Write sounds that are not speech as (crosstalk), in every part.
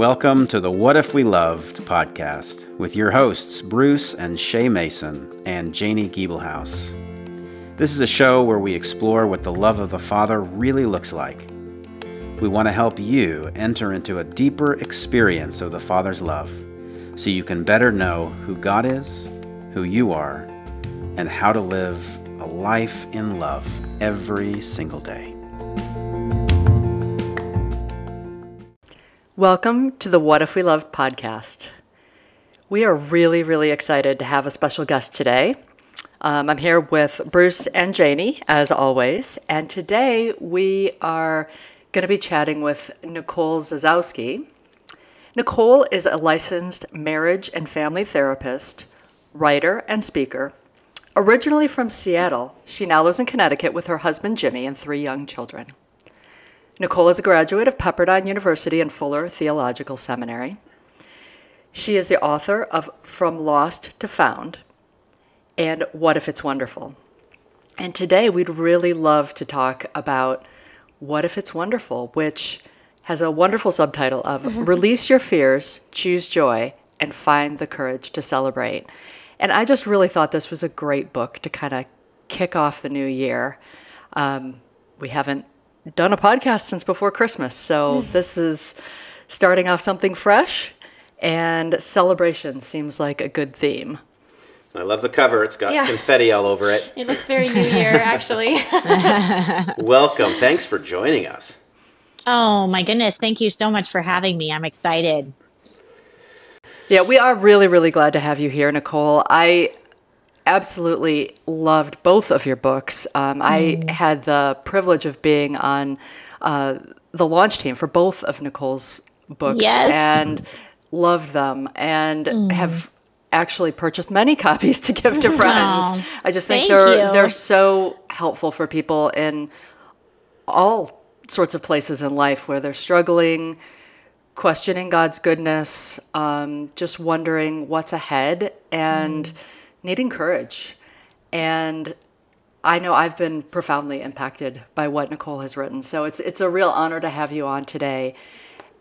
Welcome to the What If We Loved podcast with your hosts, Bruce and Shay Mason and Janie Giebelhaus. This is a show where we explore what the love of the Father really looks like. We want to help you enter into a deeper experience of the Father's love so you can better know who God is, who you are, and how to live a life in love every single day. Welcome to the What If We Loved podcast. We are really, really excited to have a special guest today. Um, I'm here with Bruce and Janie, as always, and today we are going to be chatting with Nicole Zasowski. Nicole is a licensed marriage and family therapist, writer, and speaker. Originally from Seattle, she now lives in Connecticut with her husband Jimmy and three young children. Nicole is a graduate of Pepperdine University and Fuller Theological Seminary. She is the author of From Lost to Found and What If It's Wonderful. And today we'd really love to talk about What If It's Wonderful, which has a wonderful subtitle of (laughs) Release Your Fears, Choose Joy, and Find the Courage to Celebrate. And I just really thought this was a great book to kind of kick off the new year. Um, we haven't done a podcast since before Christmas. So hmm. this is starting off something fresh, and celebration seems like a good theme. I love the cover. It's got Yeah. confetti all over it. It looks very new year, (laughs) actually. (laughs) Welcome. Thanks for joining us. Oh my goodness. Thank you so much for having me. I'm excited. Yeah, we are really, really glad to have you here, Nicole. I absolutely loved both of your books. Um, I had the privilege of being on uh, the launch team for both of Nicole's books Yes. and loved them and have actually purchased many (laughs) copies to give to (laughs) friends. I just think thank they're you. they're so helpful for people in all sorts of places in life where they're struggling, questioning God's goodness, um, just wondering what's ahead, and Mm. Needing courage. And I know I've been profoundly impacted by what Nicole has written. So it's it's a real honor to have you on today.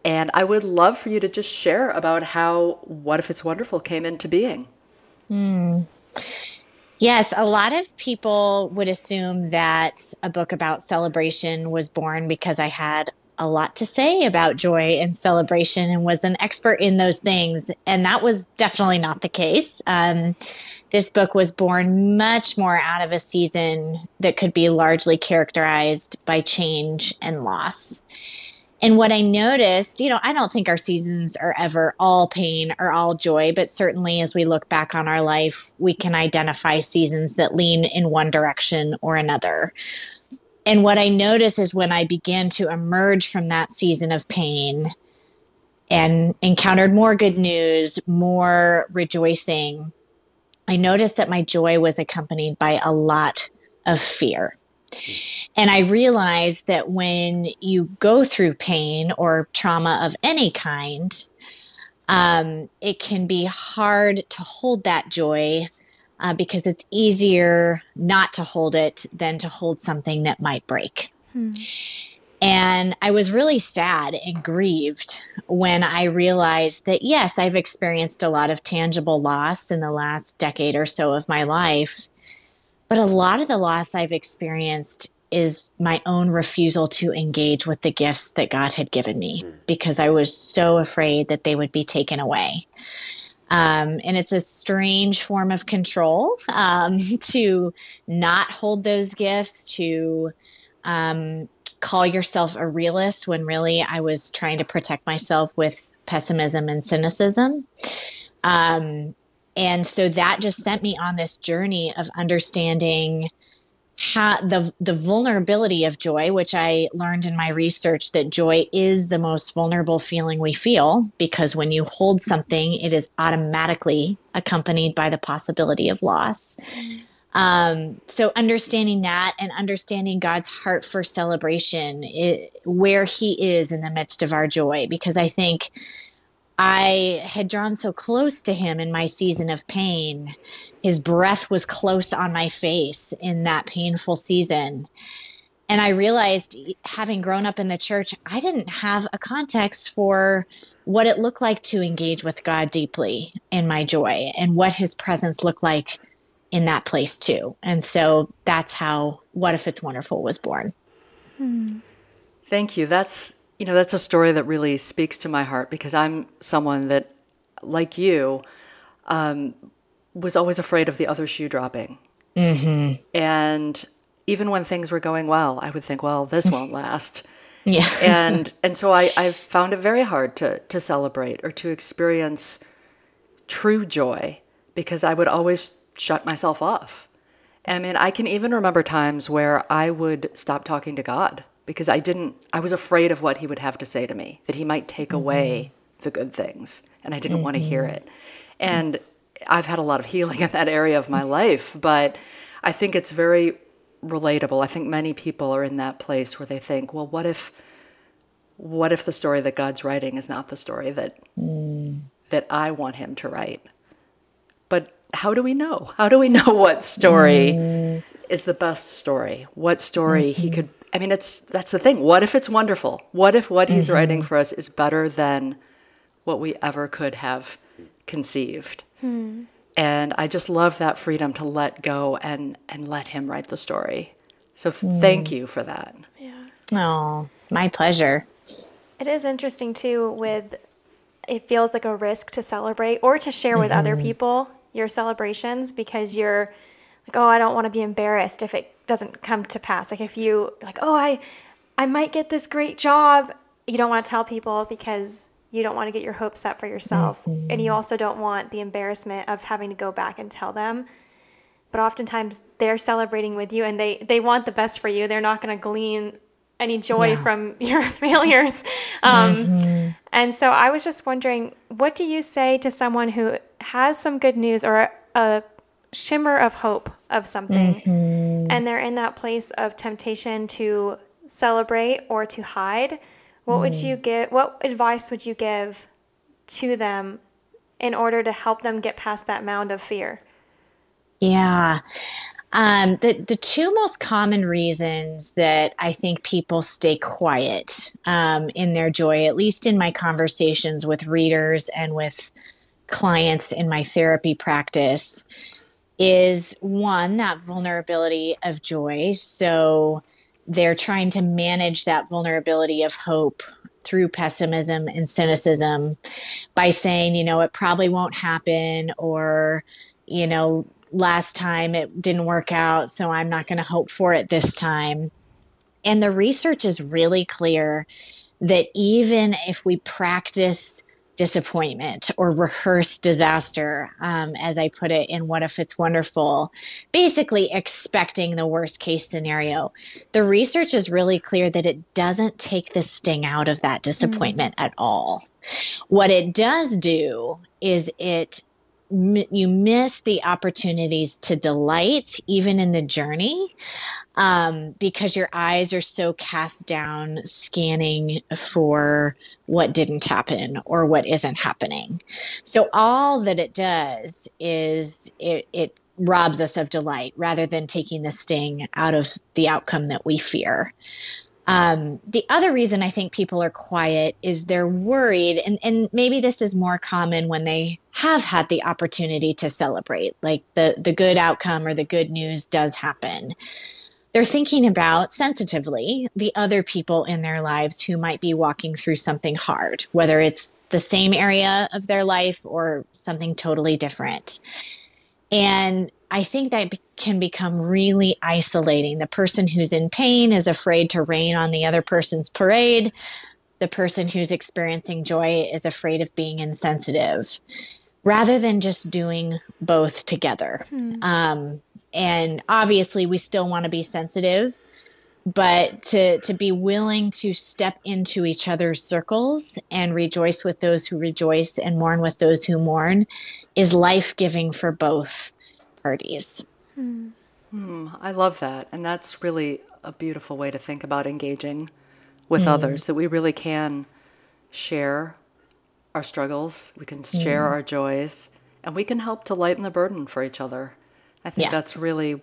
And I would love for you to just share about how What If It's Wonderful came into being. Yes, a lot of people would assume that a book about celebration was born because I had a lot to say about joy and celebration and was an expert in those things. And that was definitely not the case. Um, this book was born much more out of a season that could be largely characterized by change and loss. And what I noticed, you know, I don't think our seasons are ever all pain or all joy, but certainly as we look back on our life, we can identify seasons that lean in one direction or another. And what I noticed is when I began to emerge from that season of pain and encountered more good news, more rejoicing, I noticed that my joy was accompanied by a lot of fear. And I realized that when you go through pain or trauma of any kind, um, it can be hard to hold that joy uh, because it's easier not to hold it than to hold something that might break. And I was really sad and grieved when I realized that, yes, I've experienced a lot of tangible loss in the last decade or so of my life. But a lot of the loss I've experienced is my own refusal to engage with the gifts that God had given me because I was so afraid that they would be taken away. Um, and it's a strange form of control um, (laughs) to not hold those gifts, to um, call yourself a realist when really I was trying to protect myself with pessimism and cynicism. Um, and so that just sent me on this journey of understanding how the the vulnerability of joy, which I learned in my research that joy is the most vulnerable feeling we feel because when you hold something, it is automatically accompanied by the possibility of loss. Um, so understanding that and understanding God's heart for celebration, it, where He is in the midst of our joy, because I think I had drawn so close to him in my season of pain. His breath was close on my face in that painful season. And I realized, having grown up in the church, I didn't have a context for what it looked like to engage with God deeply in my joy and what his presence looked like in that place too. And so that's how What If It's Wonderful was born. Thank you. That's you know that's a story that really speaks to my heart because I'm someone that, like you, um, was always afraid of the other shoe dropping. Mm-hmm. And even when things were going well, I would think, well, this won't (laughs) last. Yeah. and and so I, I found it very hard to to celebrate or to experience true joy because I would always shut myself off. I mean, I can even remember times where I would stop talking to God because I didn't, I was afraid of what he would have to say to me, that he might take mm-hmm. away the good things, and I didn't want to hear mm-hmm. it. And I've had a lot of healing (laughs) in that area of my life, but I think it's very relatable. I think many people are in that place where they think, well, what if, what if the story that God's writing is not the story that mm. that I want him to write? But how do we know? How do we know (laughs) what story mm. is the best story? What story he mm-hmm. could I mean it's that's the thing. What if it's wonderful? What if what he's mm-hmm. writing for us is better than what we ever could have conceived? Hmm. And I just love that freedom to let go and and let him write the story. So mm. thank you for that. Yeah. Oh, my pleasure. It is interesting too with it feels like a risk to celebrate or to share with other mm-hmm. people your celebrations because you're like, oh, I don't want to be embarrassed if it doesn't come to pass. Like if you like, oh, I I might get this great job, you don't want to tell people because you don't want to get your hopes up for yourself. And you also don't want the embarrassment of having to go back and tell them. But oftentimes they're celebrating with you and they they want the best for you. They're not going to glean any joy from (laughs) your failures. Um, And so I was just wondering, what do you say to someone who has some good news or a shimmer of hope of something, and they're in that place of temptation to celebrate or to hide? What would you give? What advice would you give to them in order to help them get past that mound of fear? Yeah. Um, the the two most common reasons that I think people stay quiet um, in their joy, at least in my conversations with readers and with clients in my therapy practice, is one that vulnerability of joy. So they're trying to manage that vulnerability of hope through pessimism and cynicism by saying, you know, it probably won't happen or, you know, last time it didn't work out, so I'm not going to hope for it this time. And the research is really clear that even if we practice disappointment or rehearse disaster, um, as I put it in What If It's Wonderful, basically expecting the worst case scenario, the research is really clear that it doesn't take the sting out of that disappointment at all. What it does do is it you miss the opportunities to delight even in the journey um, because your eyes are so cast down scanning for what didn't happen or what isn't happening. So all that it does is it, it robs us of delight rather than taking the sting out of the outcome that we fear um, the other reason I think people are quiet is they're worried, and, and maybe this is more common when they have had the opportunity to celebrate, like the, the good outcome or the good news does happen. They're thinking about sensitively the other people in their lives who might be walking through something hard, whether it's the same area of their life or something totally different. And I think that can become really isolating. The person who's in pain is afraid to rain on the other person's parade. The person who's experiencing joy is afraid of being insensitive, rather than just doing both together. Um, and obviously, we still want to be sensitive, but to to be willing to step into each other's circles and rejoice with those who rejoice and mourn with those who mourn is life giving for both parties. Hmm. Hmm, I love that. And that's really a beautiful way to think about engaging with hmm. others, that we really can share our struggles, we can share our joys, and we can help to lighten the burden for each other. I think that's really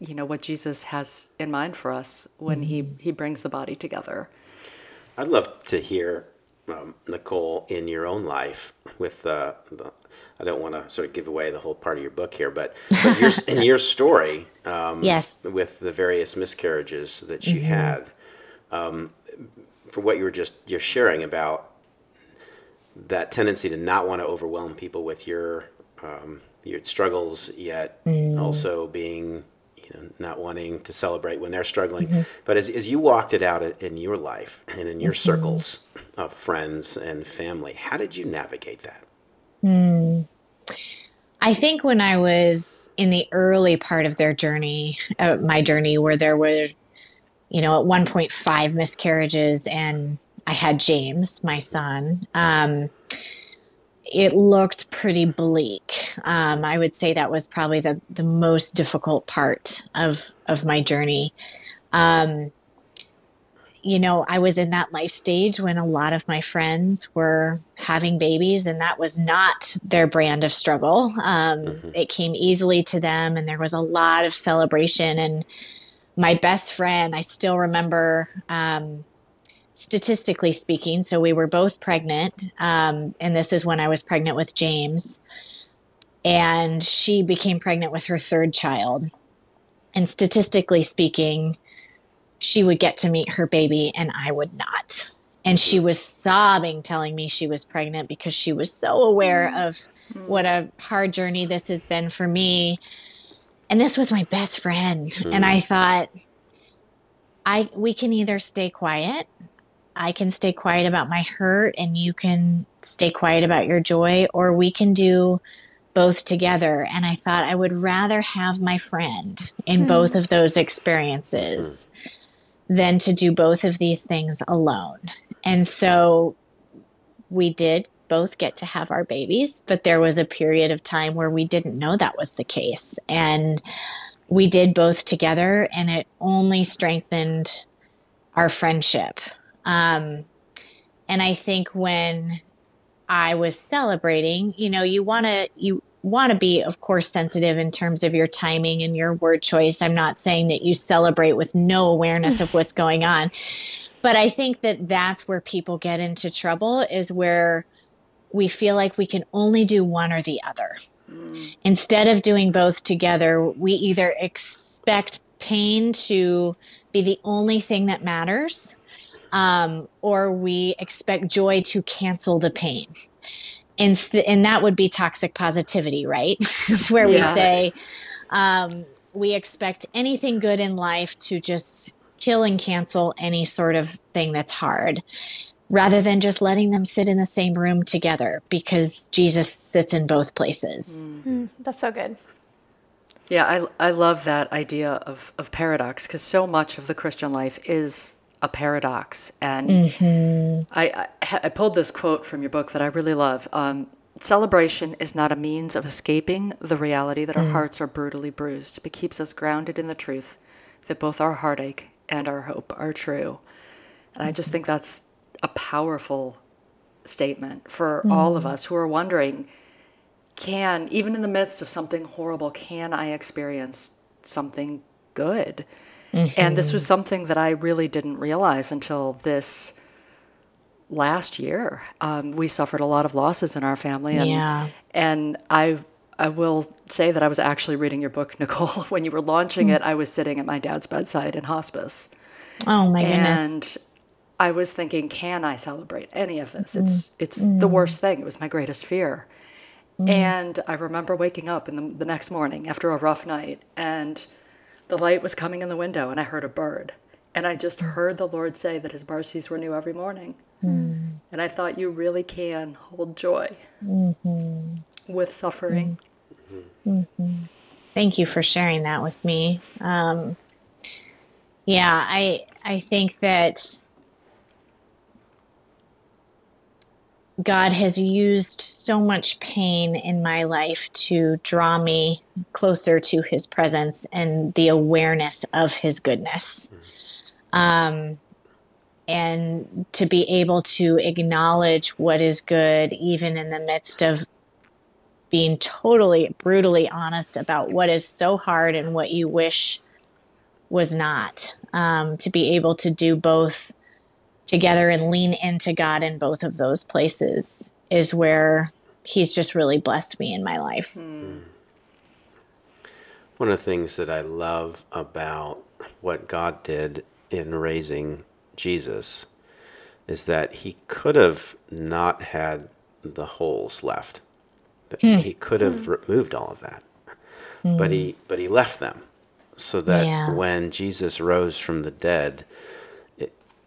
you know what Jesus has in mind for us when he he brings the body together. I'd love to hear um, Nicole in your own life with uh, the, I don't want to sort of give away the whole part of your book here, but, but your, (laughs) in your story, um, yes, with the various miscarriages that you mm-hmm. had, um, for what you were just you're sharing about that tendency to not want to overwhelm people with your um, your struggles, yet mm. also being you know not wanting to celebrate when they're struggling. Mm-hmm. But as as you walked it out in your life and in your mm-hmm. circles of friends and family, how did you navigate that? Mm. I think when I was in the early part of their journey, uh, my journey, where there were, you know, at one point five miscarriages, and I had James, my son. Um, it looked pretty bleak. Um, I would say that was probably the, the most difficult part of of my journey. Um, you know, I was in that life stage when a lot of my friends were having babies, and that was not their brand of struggle. Um, mm-hmm. It came easily to them, and there was a lot of celebration. And my best friend, I still remember, um, statistically speaking, so we were both pregnant, um, and this is when I was pregnant with James, and she became pregnant with her third child. And statistically speaking, she would get to meet her baby and I would not. And she was sobbing, telling me she was pregnant because she was so aware mm. of what a hard journey this has been for me. And this was my best friend. Mm. And I thought, I we can either stay quiet. I can stay quiet about my hurt and you can stay quiet about your joy, or we can do both together. And I thought I would rather have my friend in mm. both of those experiences. Mm than to do both of these things alone. And so we did both get to have our babies, but there was a period of time where we didn't know that was the case. And we did both together, and it only strengthened our friendship. Um, and I think when I was celebrating, you know, you want to, you, want to be, of course, sensitive in terms of your timing and your word choice. I'm not saying that you celebrate with no awareness of what's going on. But I think that that's where people get into trouble is where we feel like we can only do one or the other. Mm. Instead of doing both together, we either expect pain to be the only thing that matters, um, or we expect joy to cancel the pain and, st- and that would be toxic positivity, right? (laughs) It's where yeah. we say um, we expect anything good in life to just kill and cancel any sort of thing that's hard rather than just letting them sit in the same room together because Jesus sits in both places. Mm. Mm, that's so good. Yeah, I, I love that idea of, of paradox because so much of the Christian life is a paradox. And mm-hmm. I, I, I, pulled this quote from your book that I really love. Um, Celebration is not a means of escaping the reality that our mm. hearts are brutally bruised, but keeps us grounded in the truth that both our heartache and our hope are true. And I just think that's a powerful statement for mm. all of us who are wondering can, even in the midst of something horrible, can I experience something good? Mm-hmm. And this was something that I really didn't realize until this last year. Um, we suffered a lot of losses in our family, and yeah. and I I will say that I was actually reading your book, (laughs) Nicole, when you were launching mm. it. I was sitting at my dad's bedside in hospice. Oh my goodness! And I was thinking, can I celebrate any of this? Mm. It's it's mm. the worst thing. It was my greatest fear. Mm. And I remember waking up in the, the next morning after a rough night and the light was coming in the window and I heard a bird. And I just heard the Lord say that his mercies were new every morning. Mm. And I thought, you really can hold joy mm-hmm. with suffering. Mm-hmm. Thank you for sharing that with me. Um, yeah, I I think that God has used so much pain in my life to draw me closer to his presence and the awareness of his goodness. Um, and to be able to acknowledge what is good, even in the midst of being totally brutally honest about what is so hard and what you wish was not. Um, to be able to do both together and lean into God in both of those places is where He's just really blessed me in my life. Mm. One of the things that I love about what God did in raising Jesus is that he could have not had the holes left. Hmm. He could have hmm. removed all of that. Hmm. But he but he left them so that yeah. when Jesus rose from the dead, it,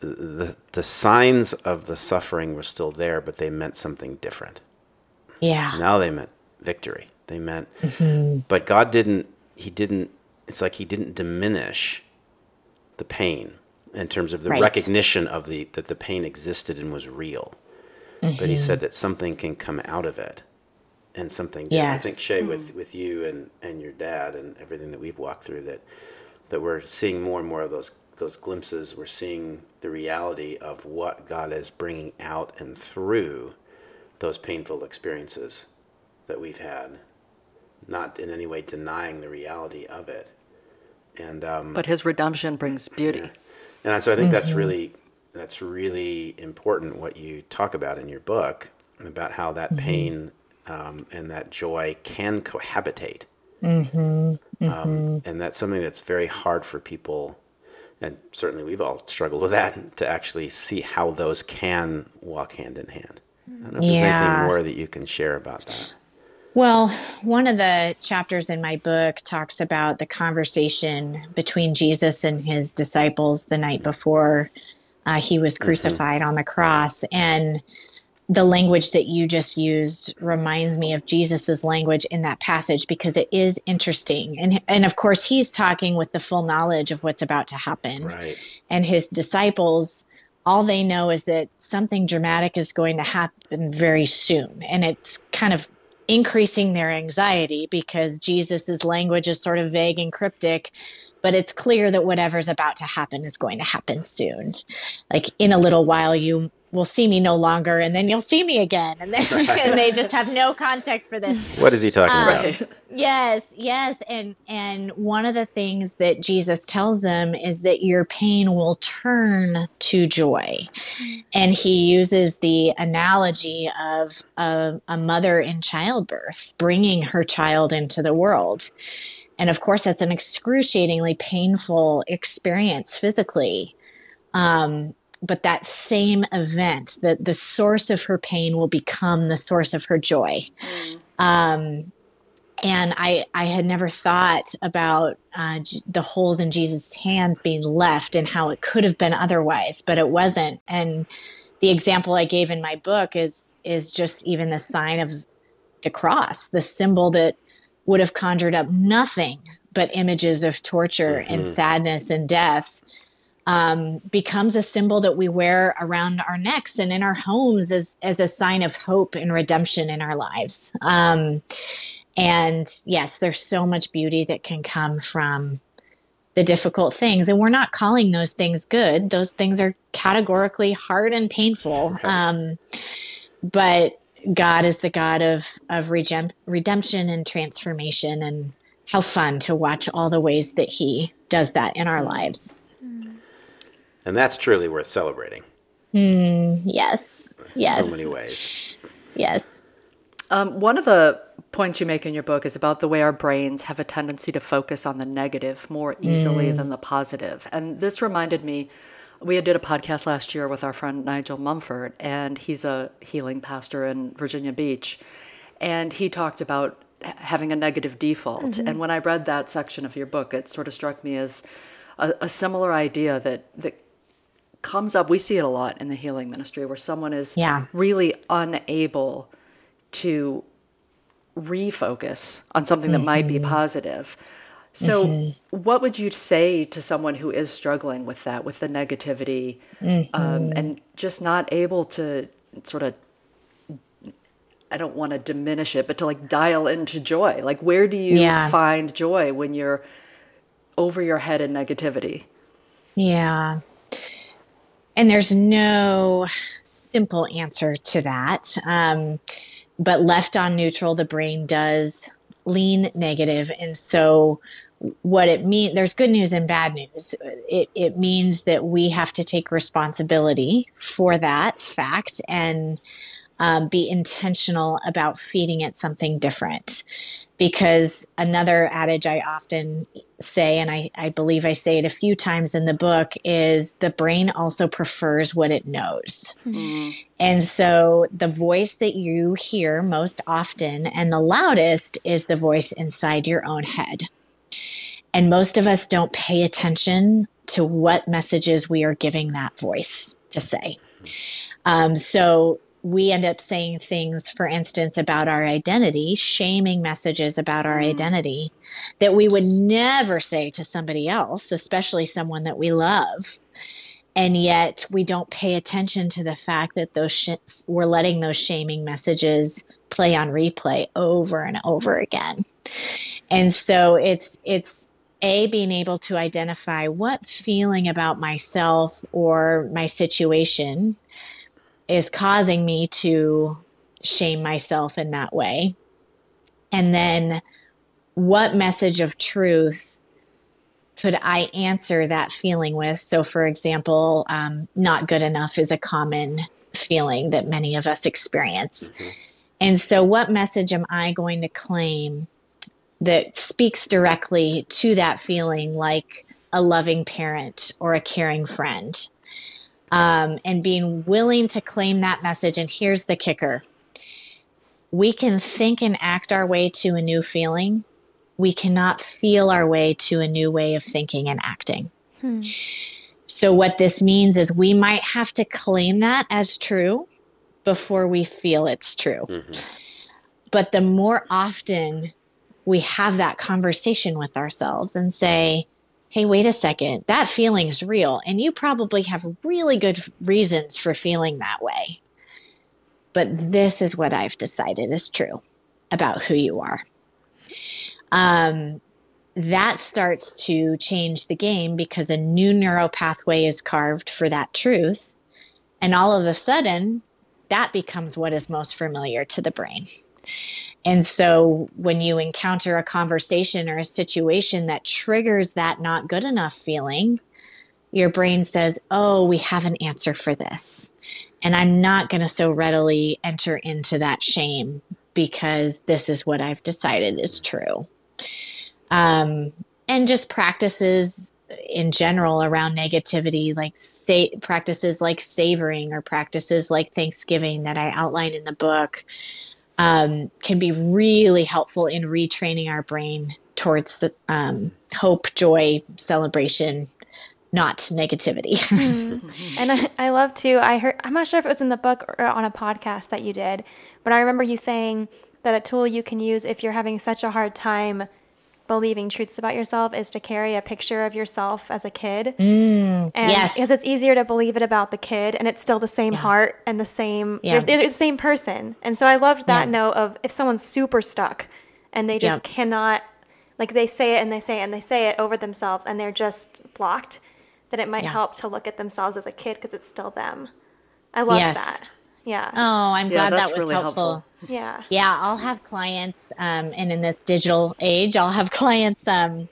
the the signs of the suffering were still there, but they meant something different. Yeah. Now they meant victory. They meant, mm-hmm. but God didn't he didn't it's like he didn't diminish the pain in terms of the right. recognition of the that the pain existed and was real mm-hmm. but he said mm-hmm. that something can come out of it and something yes. i think shay mm-hmm. with with you and and your dad and everything that we've walked through that that we're seeing more and more of those those glimpses we're seeing the reality of what god is bringing out and through those painful experiences that we've had not in any way denying the reality of it. And um, but his redemption brings beauty. Yeah. And so I think mm-hmm. that's really that's really important what you talk about in your book about how that mm-hmm. pain um, and that joy can cohabitate. Mm-hmm. Um, and that's something that's very hard for people, and certainly we've all struggled with that, to actually see how those can walk hand in hand. I don't know if yeah. there's anything more that you can share about that. Well, one of the chapters in my book talks about the conversation between Jesus and his disciples the night before uh, he was mm-hmm. crucified mm-hmm. on the cross. And the language that you just used reminds me of Jesus's language in that passage because it is interesting. And and of course he's talking with the full knowledge of what's about to happen. Right. And his disciples all they know is that something dramatic is going to happen very soon. And it's kind of increasing their anxiety because Jesus's language is sort of vague and cryptic, but it's clear that whatever's about to happen is going to happen soon. Like in a little while, you will see me no longer, and then you'll see me again, and then (laughs) and they just have no context for this. What is he talking um, about? Yes, yes, and and one of the things that Jesus tells them is that your pain will turn to joy, and he uses the analogy of a, a mother in childbirth bringing her child into the world. And of course, that's an excruciatingly painful experience physically. Um, but that same event, the, the source of her pain will become the source of her joy. Mm. Um, and I, I had never thought about uh, the holes in Jesus' hands being left and how it could have been otherwise, but it wasn't. And the example I gave in my book is is just even the sign of the cross, the symbol that would have conjured up nothing but images of torture mm-hmm. and sadness and death um, becomes a symbol that we wear around our necks and in our homes as, as a sign of hope and redemption in our lives. Um, and yes, there's so much beauty that can come from the difficult things. And we're not calling those things good, those things are categorically hard and painful. Right. Um, but God is the God of, of redemption and transformation, and how fun to watch all the ways that He does that in our lives. And that's truly worth celebrating. Mm, yes. In yes. So many ways. Yes. Um, one of the points you make in your book is about the way our brains have a tendency to focus on the negative more easily mm. than the positive. And this reminded me we did a podcast last year with our friend Nigel Mumford, and he's a healing pastor in Virginia Beach. And he talked about having a negative default. Mm-hmm. And when I read that section of your book, it sort of struck me as a, a similar idea that, that comes up. We see it a lot in the healing ministry where someone is yeah. really unable to refocus on something that mm-hmm. might be mm-hmm. positive. So, mm-hmm. what would you say to someone who is struggling with that, with the negativity, um, mm-hmm. um, and just not able to sort of, I don't want to diminish it, but to like dial into joy? Like, where do you yeah. find joy when you're over your head in negativity? Yeah. And there's no simple answer to that. Um, but left on neutral, the brain does lean negative, and so what it means there's good news and bad news it, it means that we have to take responsibility for that fact and um, be intentional about feeding it something different because another adage i often say and I, I believe i say it a few times in the book is the brain also prefers what it knows mm-hmm. and so the voice that you hear most often and the loudest is the voice inside your own head and most of us don't pay attention to what messages we are giving that voice to say. Um, so we end up saying things, for instance, about our identity, shaming messages about our mm. identity that we would never say to somebody else, especially someone that we love. And yet we don't pay attention to the fact that those sh- we're letting those shaming messages play on replay over and over again. And so it's it's a being able to identify what feeling about myself or my situation is causing me to shame myself in that way and then what message of truth could I answer that feeling with? So, for example, um, not good enough is a common feeling that many of us experience. Mm-hmm. And so, what message am I going to claim that speaks directly to that feeling, like a loving parent or a caring friend. Um, and being willing to claim that message. And here's the kicker we can think and act our way to a new feeling. We cannot feel our way to a new way of thinking and acting. Hmm. So, what this means is we might have to claim that as true before we feel it's true. Mm-hmm. But the more often we have that conversation with ourselves and say, hey, wait a second, that feeling is real. And you probably have really good reasons for feeling that way. But this is what I've decided is true about who you are. Um, that starts to change the game because a new neural pathway is carved for that truth. And all of a sudden, that becomes what is most familiar to the brain. And so when you encounter a conversation or a situation that triggers that not good enough feeling, your brain says, Oh, we have an answer for this. And I'm not going to so readily enter into that shame because this is what I've decided is true. Um, and just practices in general around negativity, like say, practices like savoring or practices like Thanksgiving that I outline in the book um, can be really helpful in retraining our brain towards um, hope, joy, celebration, not negativity. (laughs) mm. And I, I love to, I heard, I'm not sure if it was in the book or on a podcast that you did, but I remember you saying that a tool you can use if you're having such a hard time believing truths about yourself is to carry a picture of yourself as a kid. Mm, and yes. Because it's easier to believe it about the kid and it's still the same yeah. heart and the same, yeah. they're, they're, the same person. And so I loved that yeah. note of if someone's super stuck and they just cannot, like they say it and they say it and they say it over themselves and they're just blocked, that it might help to look at themselves as a kid because it's still them. I love yes. that. Yeah. Oh, I'm glad that was really helpful. helpful. Yeah. Yeah, I'll have clients, um, and in this digital age, I'll have (laughs) clients um,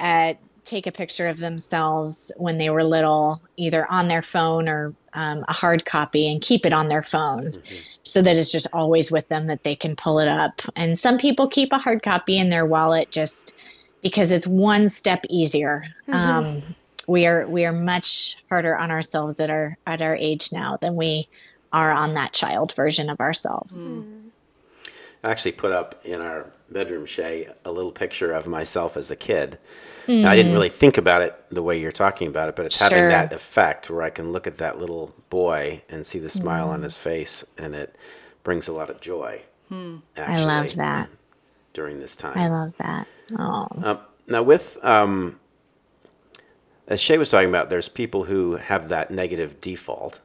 uh, take a picture of themselves when they were little, either on their phone or um, a hard copy, and keep it on their phone mm-hmm. so that it's just always with them that they can pull it up. And some people keep a hard copy in their wallet just because it's one step easier. Mm-hmm. Um, we are we are much harder on ourselves at our at our age now than we are on that child version of ourselves. Mm. I actually put up in our bedroom, Shay, a little picture of myself as a kid. Mm. Now, I didn't really think about it the way you're talking about it, but it's sure. having that effect where I can look at that little boy and see the smile mm. on his face, and it brings a lot of joy. Hmm. Actually, I love that. During this time. I love that. Oh. Um, now, with um, as Shay was talking about, there's people who have that negative default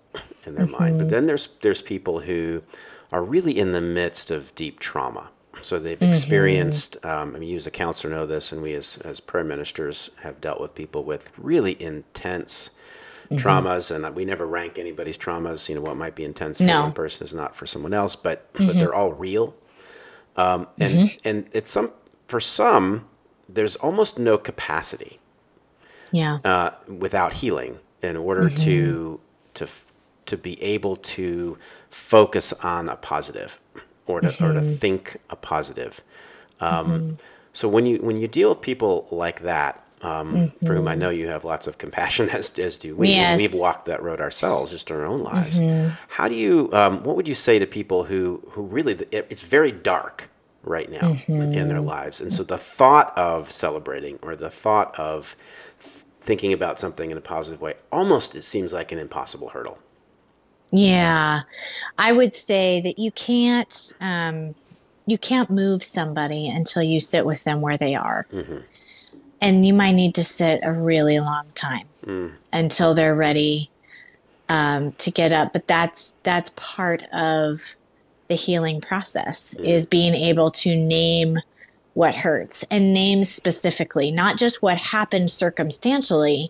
in their mm-hmm. mind, but mm-hmm. then there's there's people who are really in the midst of deep trauma. So they've mm-hmm. experienced. Um, I mean, you as a counselor know this, and we as as prayer ministers have dealt with people with really intense mm-hmm. traumas, and we never rank anybody's traumas. You know, what might be intense for no. one person is not for someone else, but but mm-hmm. they're all real. Um, and mm-hmm. and it's some for some there's almost no capacity Yeah. uh, without healing in order to to f- to be able to focus on a positive or to, or to think a positive. Um, So when you when you deal with people like that, um, for whom I know you have lots of compassion, (laughs) as as do we, and we've walked that road ourselves, just in our own lives. How do you? Um, what would you say to people who who really it, it's very dark right now in their lives, and so the thought of celebrating or the thought of thinking about something in a positive way almost it seems like an impossible hurdle. Yeah, I would say that you can't um, you can't move somebody until you sit with them where they are, and you might need to sit a really long time until they're ready um, to get up. But that's that's part of the healing process is being able to name what hurts and name specifically, not just what happened circumstantially,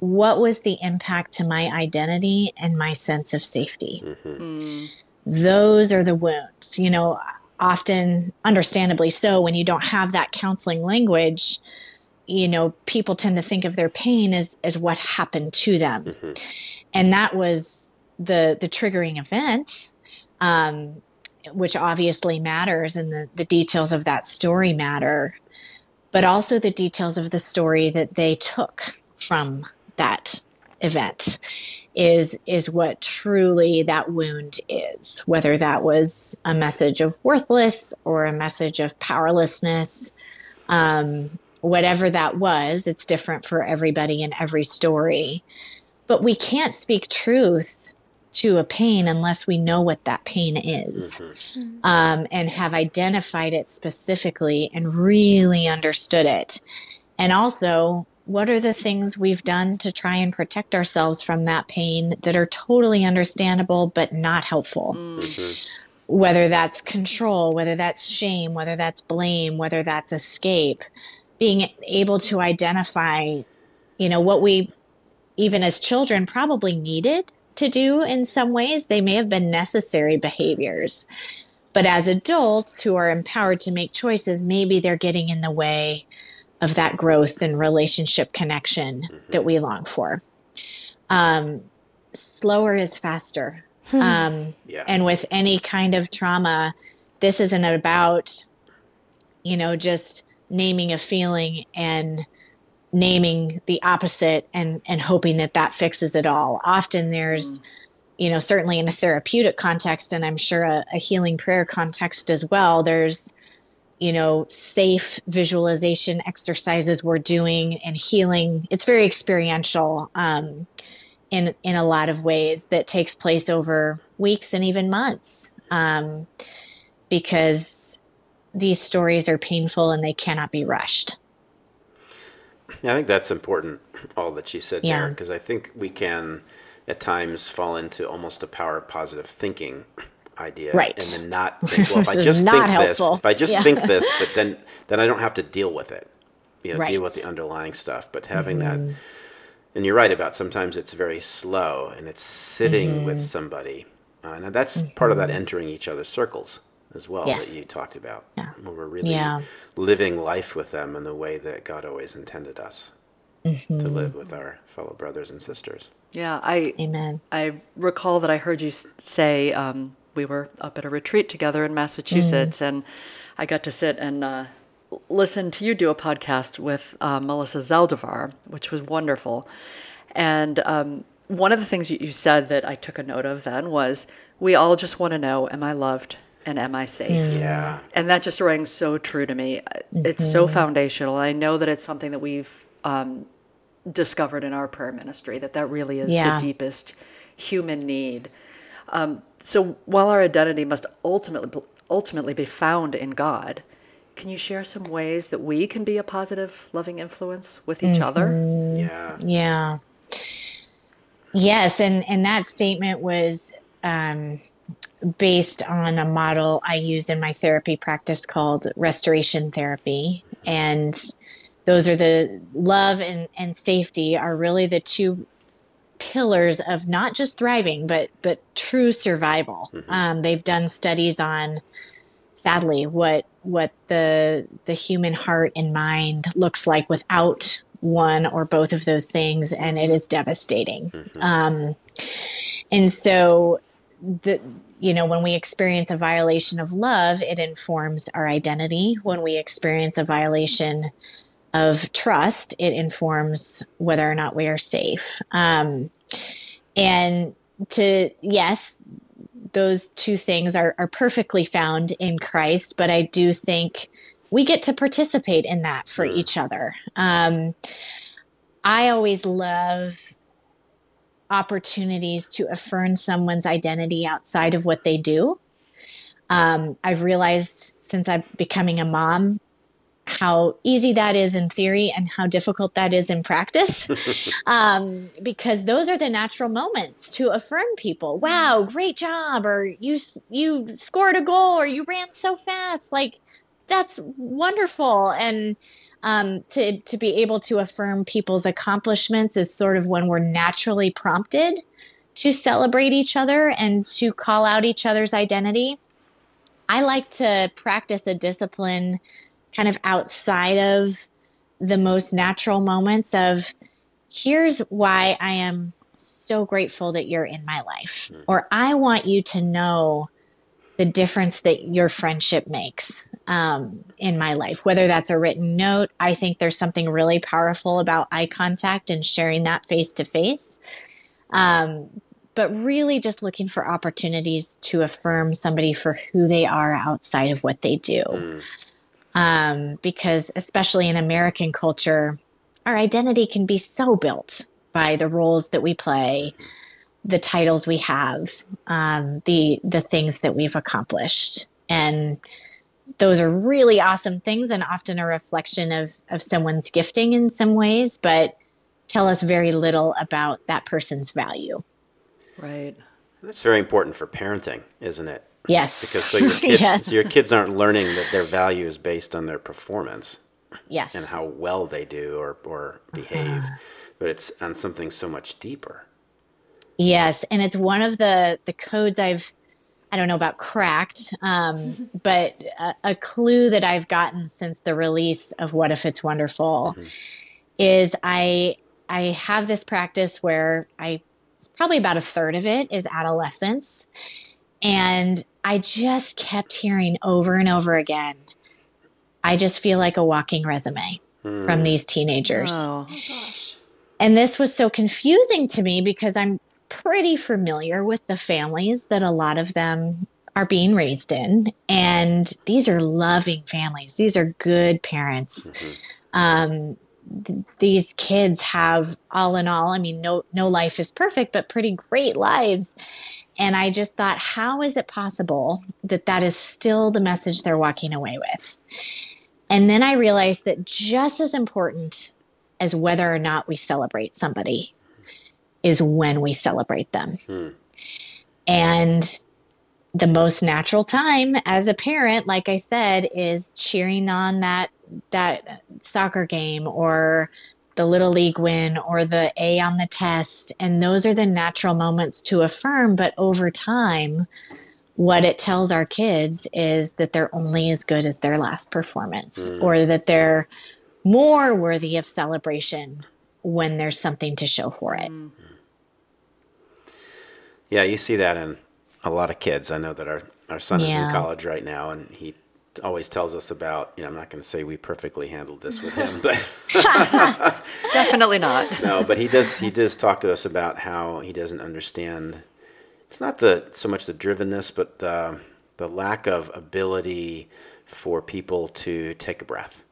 what was the impact to my identity and my sense of safety? Mm-hmm. Mm. Those are the wounds. You know, often, understandably so, when you don't have that counseling language, you know, people tend to think of their pain as, as what happened to them. Mm-hmm. And that was the, the triggering event, um, which obviously matters, and the, the details of that story matter, but also the details of the story that they took from that event is is what truly that wound is whether that was a message of worthless or a message of powerlessness um, whatever that was it's different for everybody in every story. But we can't speak truth to a pain unless we know what that pain is um, and have identified it specifically and really understood it. And also what are the things we've done to try and protect ourselves from that pain that are totally understandable but not helpful? Mm. Mm-hmm. Whether that's control, whether that's shame, whether that's blame, whether that's escape, being able to identify, you know, what we, even as children, probably needed to do in some ways. They may have been necessary behaviors. But as adults who are empowered to make choices, maybe they're getting in the way of that growth and relationship connection that we long for. Um, slower is faster. Um, Yeah. and with any kind of trauma, this isn't about, you know, just naming a feeling and naming the opposite and, and hoping that that fixes it all. Often there's, you know, certainly in a therapeutic context, and I'm sure a, a healing prayer context as well, there's, you know, safe visualization exercises we're doing and healing. It's very experiential um, in in a lot of ways that takes place over weeks and even months um, because these stories are painful and they cannot be rushed. Yeah, I think that's important, all that she said Yeah. there, because I think we can at times fall into almost a power of positive thinking idea. Right. And then not think, well, if (laughs) I This is just not think helpful. this, if I just Yeah. think this, but (laughs) then, then I don't have to deal with it, you know, deal Right. Mm-hmm. with the underlying stuff. But having that, and you're right about sometimes it's very slow and it's sitting Mm-hmm. with somebody. Uh, and that's part of that entering each other's circles as well Yes. that you talked about. Yeah. Where we're really Yeah. living life with them in the way that God always intended us to Mm-hmm. live with our fellow brothers and sisters. Yeah, I Amen. I recall that I heard you say um, we were up at a retreat together in Massachusetts, and I got to sit and uh, listen to you do a podcast with uh, Melissa Zaldivar, which was wonderful. And um, one of the things you, you said that I took a note of then was, "We all just want to know: Am I loved and am I safe?" Yeah. and that just rang so true to me. It's so foundational. I know that it's something that we've um, discovered in our prayer ministry that that really is Yeah. the deepest human need. Um, so while our identity must ultimately ultimately be found in God, can you share some ways that we can be a positive, loving influence with each other? Yeah. Yeah. Yes, and and that statement was um, based on a model I use in my therapy practice called restoration therapy, and those are the love and and safety are really the two pillars of not just thriving but but true survival. Um, they've done studies on sadly what what the the human heart and mind looks like without one or both of those things, and it is devastating. Mm-hmm. Um, and so, the you know, when we experience a violation of love, it informs our identity. When we experience a violation of trust, it informs whether or not we are safe. Um, and to yes, those two things are, are perfectly found in Christ, but I do think we get to participate in that for each other. Um, I always love opportunities to affirm someone's identity outside of what they do. Um, I've realized since I'm becoming a mom how easy that is in theory and how difficult that is in practice. (laughs) Um, because those are the natural moments to affirm people. Wow great job or you you scored a goal or you ran so fast. Like that's wonderful. And um, to to be able to affirm people's accomplishments is sort of when we're naturally prompted to celebrate each other and to call out each other's identity. I like to practice a discipline kind of outside of the most natural moments of here's why I am so grateful that you're in my life, mm. or I want you to know the difference that your friendship makes um, in my life, whether that's a written note. I think there's something really powerful about eye contact and sharing that face to face. But really, just looking for opportunities to affirm somebody for who they are outside of what they do. Mm um, because especially in American culture, our identity can be so built by the roles that we play, the titles we have, um, the the things that we've accomplished, and those are really awesome things and often a reflection of of someone's gifting in some ways, but tell us very little about that person's value. Right. That's very important for parenting, isn't it? Yes. Because so your (laughs) kids, yes. so your kids aren't learning that their value is based on their performance. Yes. And how well they do or, or behave. Uh-huh. But it's on something so much deeper. Yes. And it's one of the, the codes I've, I don't know about cracked, um, (laughs) but a, a, clue that I've gotten since the release of What If It's Wonderful mm-hmm. is I, I have this practice where I, it's probably about a third of it is adolescence. And I just kept hearing over and over again, I just feel like a walking resume mm. from these teenagers. Oh. oh gosh. And this was so confusing to me because I'm pretty familiar with the families that a lot of them are being raised in. And these are loving families, these are good parents. Mm-hmm. Um, th- these kids have all in all, I mean, no, no life is perfect, but pretty great lives. And I just thought, how is it possible that that is still the message they're walking away with? And then I realized that just as important as whether or not we celebrate somebody is when we celebrate them. Hmm. And the most natural time as a parent, like I said, is cheering on that that soccer game or the little league win or the A on the test. And those are the natural moments to affirm. But over time, what it tells our kids is that they're only as good as their last performance mm. or that they're more worthy of celebration when there's something to show for it. Mm. Yeah, you see that in a lot of kids. I know that our, our son yeah. is in college right now and he always tells us about, you know, I'm not going to say we perfectly handled this with him, (laughs) but (laughs) definitely not. (laughs) no, but he does, he does talk to us about how he doesn't understand. It's not the, so much the drivenness, but the, the lack of ability for people to take a breath,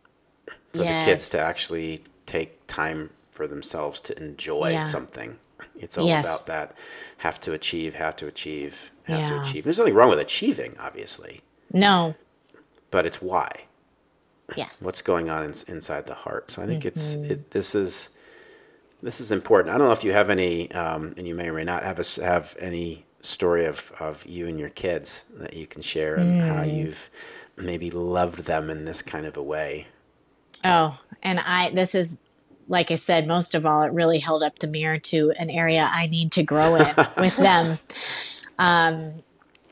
for yes. the kids to actually take time for themselves to enjoy yeah. something. It's all yes. about that have to achieve, have to achieve, have yeah. to achieve. There's nothing wrong with achieving, obviously. No, but it's why. Yes. What's going on in, inside the heart? So I think mm-hmm. it's it, this is this is important. I don't know if you have any, um, and you may or may not have a, have any story of of you and your kids that you can share and mm. how you've maybe loved them in this kind of a way. Oh, and I this is like I said, most of all, it really held up the mirror to an area I need to grow in (laughs) with them. Um,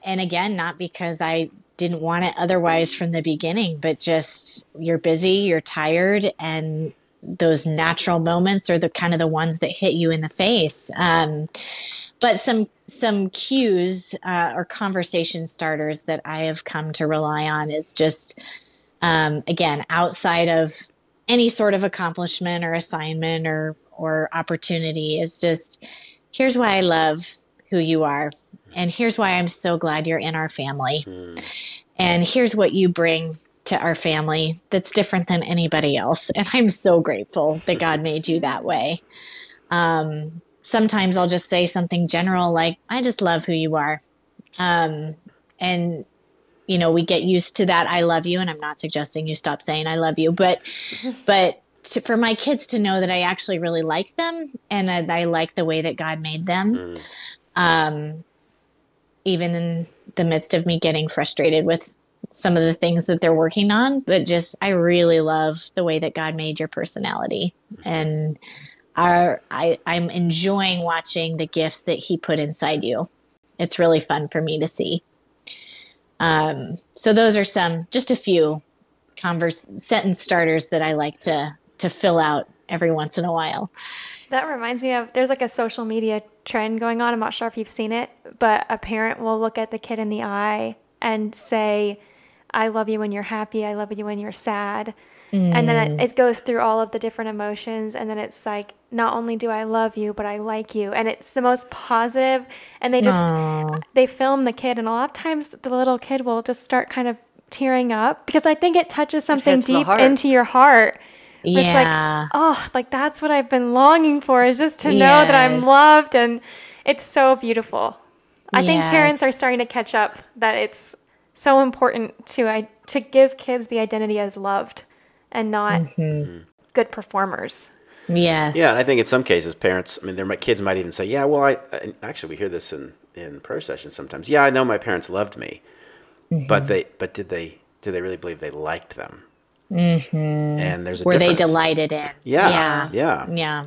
and again, not because I didn't want it otherwise from the beginning, but just you're busy, you're tired, and those natural moments are the kind of the ones that hit you in the face. Um, but some some cues uh, or conversation starters that I have come to rely on is just um, again outside of any sort of accomplishment or assignment or or opportunity is just here's why I love who you are and here's why I'm so glad you're in our family. Mm. And here's what you bring to our family that's different than anybody else. (laughs) And I'm so grateful that God made you that way. Um, sometimes I'll just say something general like, I just love who you are. Um, and, you know, we get used to that I love you. And I'm not suggesting you stop saying I love you, but, (laughs) but to, for my kids to know that I actually really like them and that I like the way that God made them. Mm. Um, even in the midst of me getting frustrated with some of the things that they're working on, but just I really love the way that God made your personality. And our, I, I'm enjoying watching the gifts that He put inside you. It's really fun for me to see. Um, so those are some, just a few converse sentence starters that I like to to fill out every once in a while. That reminds me of there's like a social media trend going on. I'm not sure if you've seen it, but a parent will look at the kid in the eye and say, I love you when you're happy. I love you when you're sad. Mm. And then it, mm. it, goes through all of the different emotions. And then it's like, not only do I love you, but I like you. And it's the most positive. And they just, Aww. they film the kid. And a lot of times the little kid will just start kind of tearing up because I think it touches something it deep into your heart yeah. It's like, oh, like that's what I've been longing for is just to yes. know that I'm loved. And it's so beautiful. I yes. think parents are starting to catch up that it's so important to I, to give kids the identity as loved and not mm-hmm. good performers. Yes. Yeah, I think in some cases parents, I mean, their kids might even say, "Yeah, well, I, actually we hear this in in prayer sessions sometimes. Yeah, I know my parents loved me, mm-hmm. but they but did they did they really believe they liked them? Mm-hmm. And there's a were difference. they delighted in? Yeah, yeah, yeah, yeah.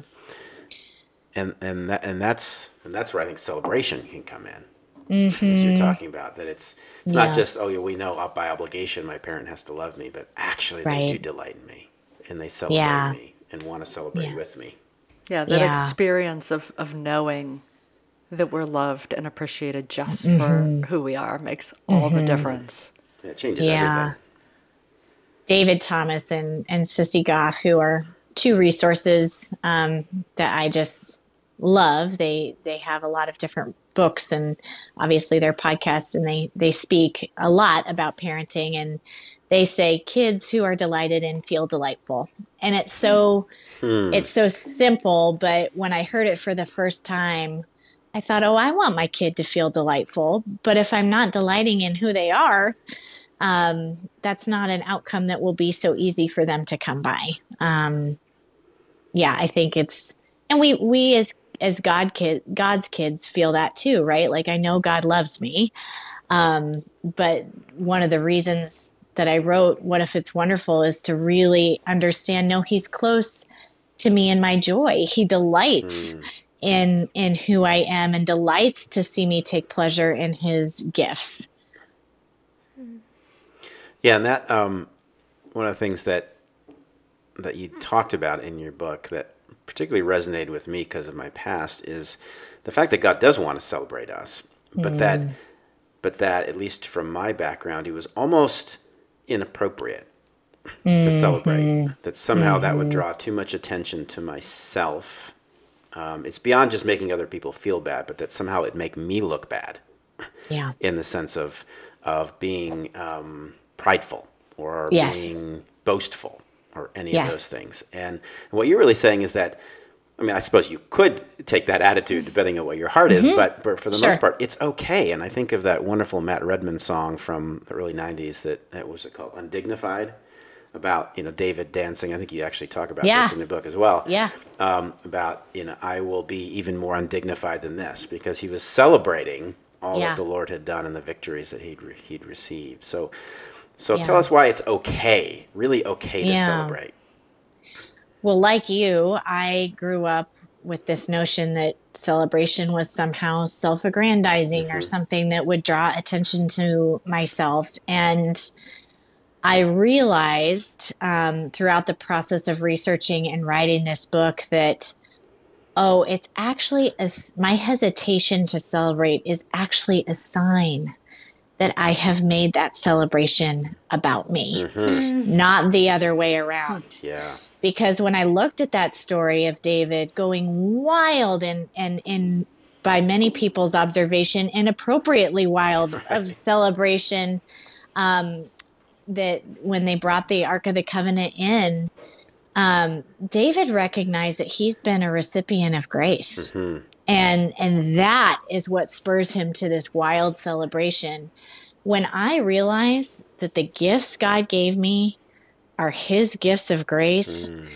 And and that and that's and that's where I think celebration can come in. Mm-hmm. As you're talking about that, it's it's yeah. not just oh yeah we know by obligation my parent has to love me, but actually right. they do delight in me and they celebrate yeah. me and want to celebrate yeah. with me. Yeah, that experience of of knowing that we're loved and appreciated just mm-hmm. for who we are makes all the mm-hmm. difference. It changes everything. David Thomas and, and Sissy Goff, who are two resources um, that I just love. They they have a lot of different books and obviously their podcasts, and they they speak a lot about parenting. And they say kids who are delighted and feel delightful, and it's so hmm. it's so simple. But when I heard it for the first time, I thought, oh, I want my kid to feel delightful. But if I'm not delighting in who they are, um, that's not an outcome that will be so easy for them to come by. Um, yeah, I think it's, and we we as as God kid God's kids feel that too, right? Like I know God loves me, um, but one of the reasons that I wrote "What if it's wonderful" is to really understand. No, He's close to me in my joy. He delights. Mm. In in who I am and delights to see me take pleasure in his gifts. Yeah, and that um, one of the things that that you talked about in your book that particularly resonated with me because of my past is the fact that God does want to celebrate us, but mm. that but that at least from my background, it was almost inappropriate mm-hmm. to celebrate. That somehow mm-hmm. that would mm-hmm. draw too much attention to myself. Um, it's beyond just making other people feel bad, but that somehow it make me look bad. Yeah. In the sense of of being um, prideful or yes. being boastful or any yes. of those things. And what you're really saying is that, I mean, I suppose you could take that attitude depending on what your heart is, mm-hmm. but, but for the sure. most part, it's okay. And I think of that wonderful Matt Redman song from the early 90s that, that was it called? Undignified about you know David dancing. I think you actually talk about yeah. this in the book as well. Yeah. Um, about you know I will be even more undignified than this because he was celebrating all yeah. that the Lord had done and the victories that he'd re- he'd received. So so yeah. tell us why it's okay, really okay to yeah. celebrate. Well, like you, I grew up with this notion that celebration was somehow self aggrandizing mm-hmm. or something that would draw attention to myself. And I realized um, throughout the process of researching and writing this book that, oh, it's actually a, my hesitation to celebrate is actually a sign that I have made that celebration about me, mm-hmm. not the other way around. (laughs) Yeah. Because when I looked at that story of David going wild and and in by many people's observation, inappropriately wild right. of celebration, um, that when they brought the Ark of the Covenant in, um, David recognized that he's been a recipient of grace. Mm-hmm and and that is what spurs him to this wild celebration when i realize that the gifts god gave me are his gifts of grace mm.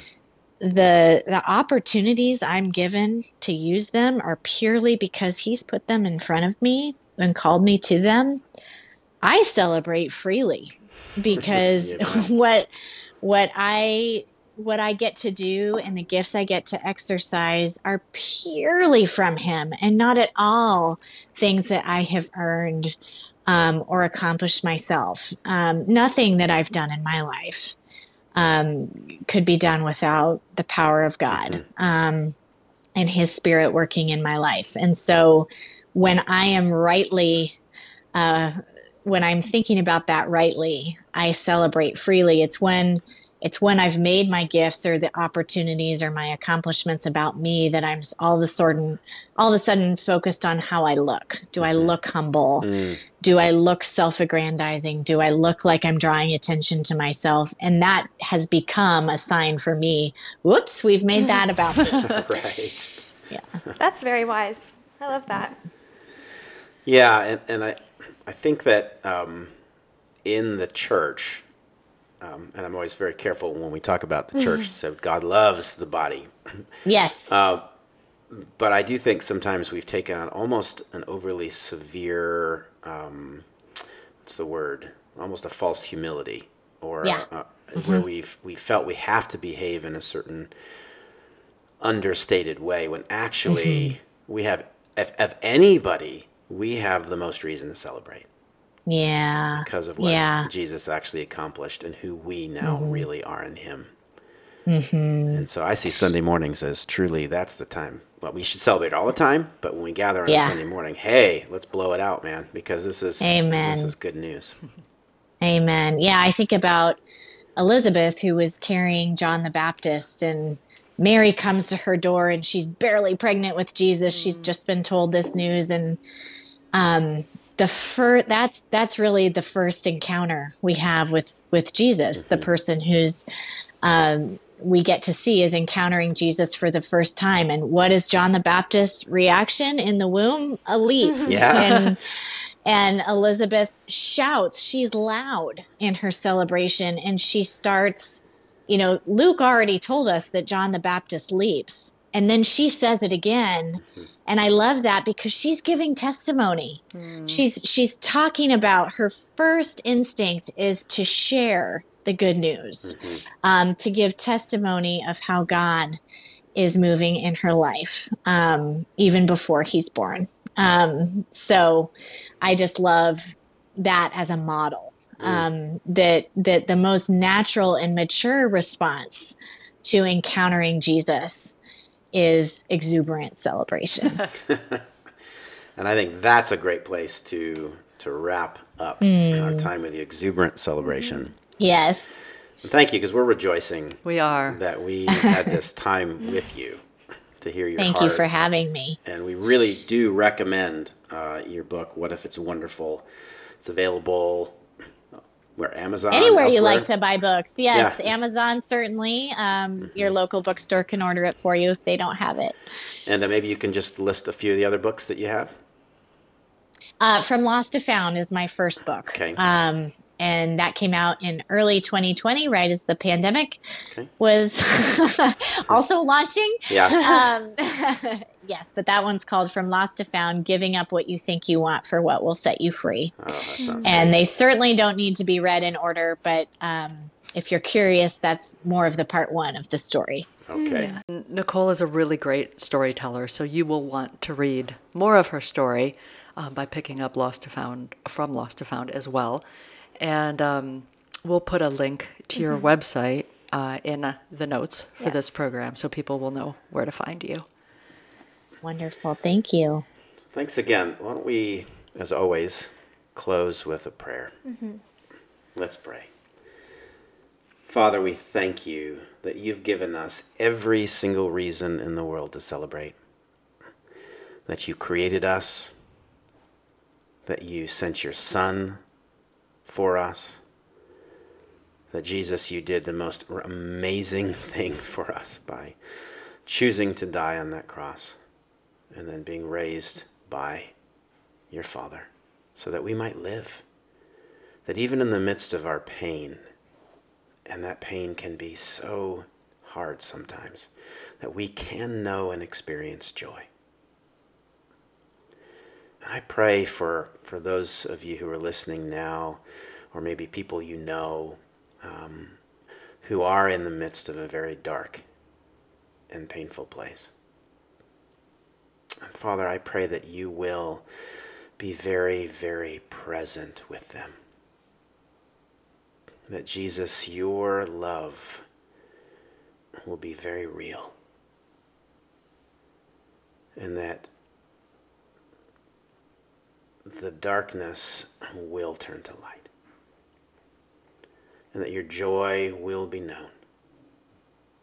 the the opportunities i'm given to use them are purely because he's put them in front of me and called me to them i celebrate freely (laughs) because yeah. (laughs) what what i what I get to do and the gifts I get to exercise are purely from Him and not at all things that I have earned um, or accomplished myself. Um, nothing that I've done in my life um, could be done without the power of God mm-hmm. um, and His Spirit working in my life. And so when I am rightly, uh, when I'm thinking about that rightly, I celebrate freely. It's when it's when I've made my gifts or the opportunities or my accomplishments about me that I'm all of a sudden, all of a sudden focused on how I look. Do I mm-hmm. look humble? Mm. Do I look self-aggrandizing? Do I look like I'm drawing attention to myself? And that has become a sign for me. Whoops, we've made that (laughs) about me. right. Yeah. That's very wise. I love that. Yeah, and, and I, I think that um, in the church, um, and I'm always very careful when we talk about the church. so God loves the body. Yes. Uh, but I do think sometimes we've taken on almost an overly severe, um, what's the word? Almost a false humility, or yeah. uh, mm-hmm. where we've we felt we have to behave in a certain understated way when actually mm-hmm. we have, if, if anybody, we have the most reason to celebrate. Yeah. Because of what yeah. Jesus actually accomplished and who we now mm-hmm. really are in Him. Mm-hmm. And so I see Sunday mornings as truly that's the time. Well, we should celebrate all the time, but when we gather on yeah. Sunday morning, hey, let's blow it out, man, because this is Amen. this is good news. Amen. Yeah, I think about Elizabeth who was carrying John the Baptist and Mary comes to her door and she's barely pregnant with Jesus. She's mm. just been told this news and um, the first that's that's really the first encounter we have with with Jesus, mm-hmm. the person who's um, we get to see is encountering Jesus for the first time. And what is John the Baptist's reaction in the womb? A leap. (laughs) Yeah. And, and Elizabeth shouts. She's loud in her celebration, and she starts. You know, Luke already told us that John the Baptist leaps, and then she says it again. And I love that because she's giving testimony. Mm. She's she's talking about her first instinct is to share the good news, mm-hmm. um, to give testimony of how God is moving in her life, um, even before he's born. Um, so I just love that as a model. Mm. Um, that that the most natural and mature response to encountering Jesus is exuberant celebration. (laughs) (laughs) and I think that's a great place to to wrap up mm. our time with the exuberant celebration. Yes. And thank you because we're rejoicing. We are that we (laughs) had this time with you to hear your. Thank heart. you for having me. And we really do recommend uh, your book. What if it's wonderful? It's available where Amazon anywhere elsewhere? you like to buy books. Yes, yeah. Amazon certainly. Um, mm-hmm. Your local bookstore can order it for you if they don't have it. And uh, maybe you can just list a few of the other books that you have. Uh, From Lost to Found is my first book. Okay. Um, and that came out in early 2020, right as the pandemic okay. was (laughs) also launching. Yeah. (laughs) Um, (laughs) yes, but that one's called From Lost to Found Giving Up What You Think You Want for What Will Set You Free. Oh, and great. they certainly don't need to be read in order, but um, if you're curious, that's more of the part one of the story. Okay. Nicole is a really great storyteller, so you will want to read more of her story um, by picking up Lost to Found from Lost to Found as well. And um, we'll put a link to your website uh, in uh, the notes for this program so people will know where to find you. Wonderful. Thank you. Thanks again. Why don't we, as always, close with a prayer? Mm-hmm. Let's pray. Father, we thank you that you've given us every single reason in the world to celebrate. That you created us, that you sent your Son for us, that Jesus, you did the most amazing (laughs) thing for us by choosing to die on that cross and then being raised by your Father so that we might live. That even in the midst of our pain, and that pain can be so hard sometimes, that we can know and experience joy. I pray for, for those of you who are listening now, or maybe people you know, um, who are in the midst of a very dark and painful place. And Father, I pray that you will be very, very present with them. That Jesus, your love will be very real. And that the darkness will turn to light. And that your joy will be known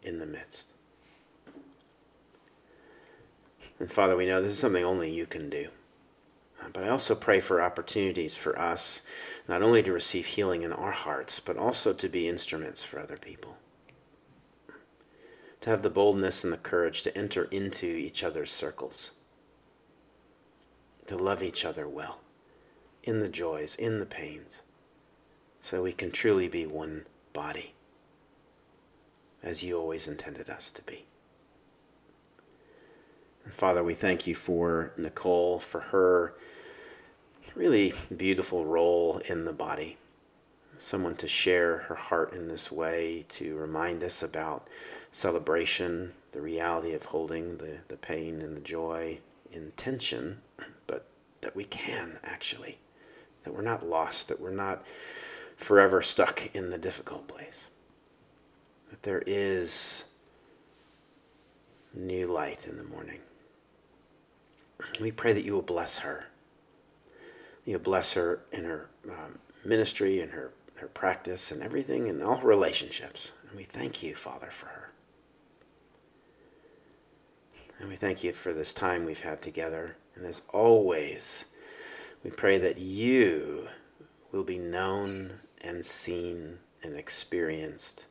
in the midst. And Father, we know this is something only you can do. Uh, But I also pray for opportunities for us not only to receive healing in our hearts, but also to be instruments for other people. To have the boldness and the courage to enter into each other's circles. To love each other well, in the joys, in the pains, so we can truly be one body, as you always intended us to be. Father, we thank you for Nicole, for her really beautiful role in the body. Someone to share her heart in this way, to remind us about celebration, the reality of holding the, the pain and the joy in tension, but that we can actually, that we're not lost, that we're not forever stuck in the difficult place. That there is new light in the morning. We pray that you will bless her. You'll bless her in her um, ministry and her, her practice and everything and all relationships. And we thank you, Father, for her. And we thank you for this time we've had together. And as always, we pray that you will be known and seen and experienced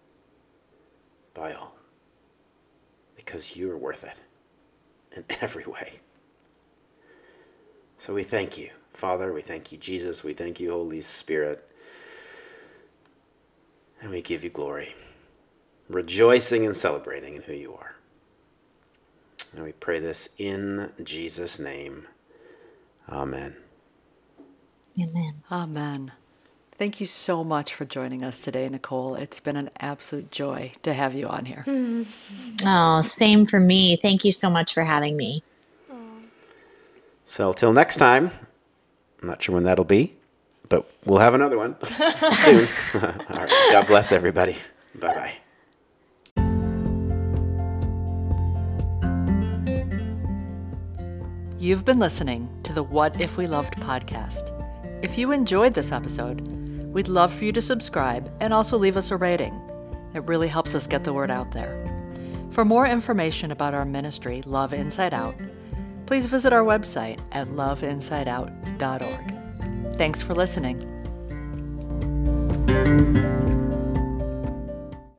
by all because you are worth it in every way. So we thank you, Father. We thank you, Jesus. We thank you, Holy Spirit. And we give you glory, rejoicing and celebrating in who you are. And we pray this in Jesus' name. Amen. Amen. Amen. Thank you so much for joining us today, Nicole. It's been an absolute joy to have you on here. Oh, same for me. Thank you so much for having me. So till next time, I'm not sure when that'll be, but we'll have another one (laughs) soon. (laughs) All right. God bless everybody. Bye bye. You've been listening to the What If We Loved podcast. If you enjoyed this episode, we'd love for you to subscribe and also leave us a rating. It really helps us get the word out there. For more information about our ministry, Love Inside Out, please visit our website at loveinsideout.org. Thanks for listening.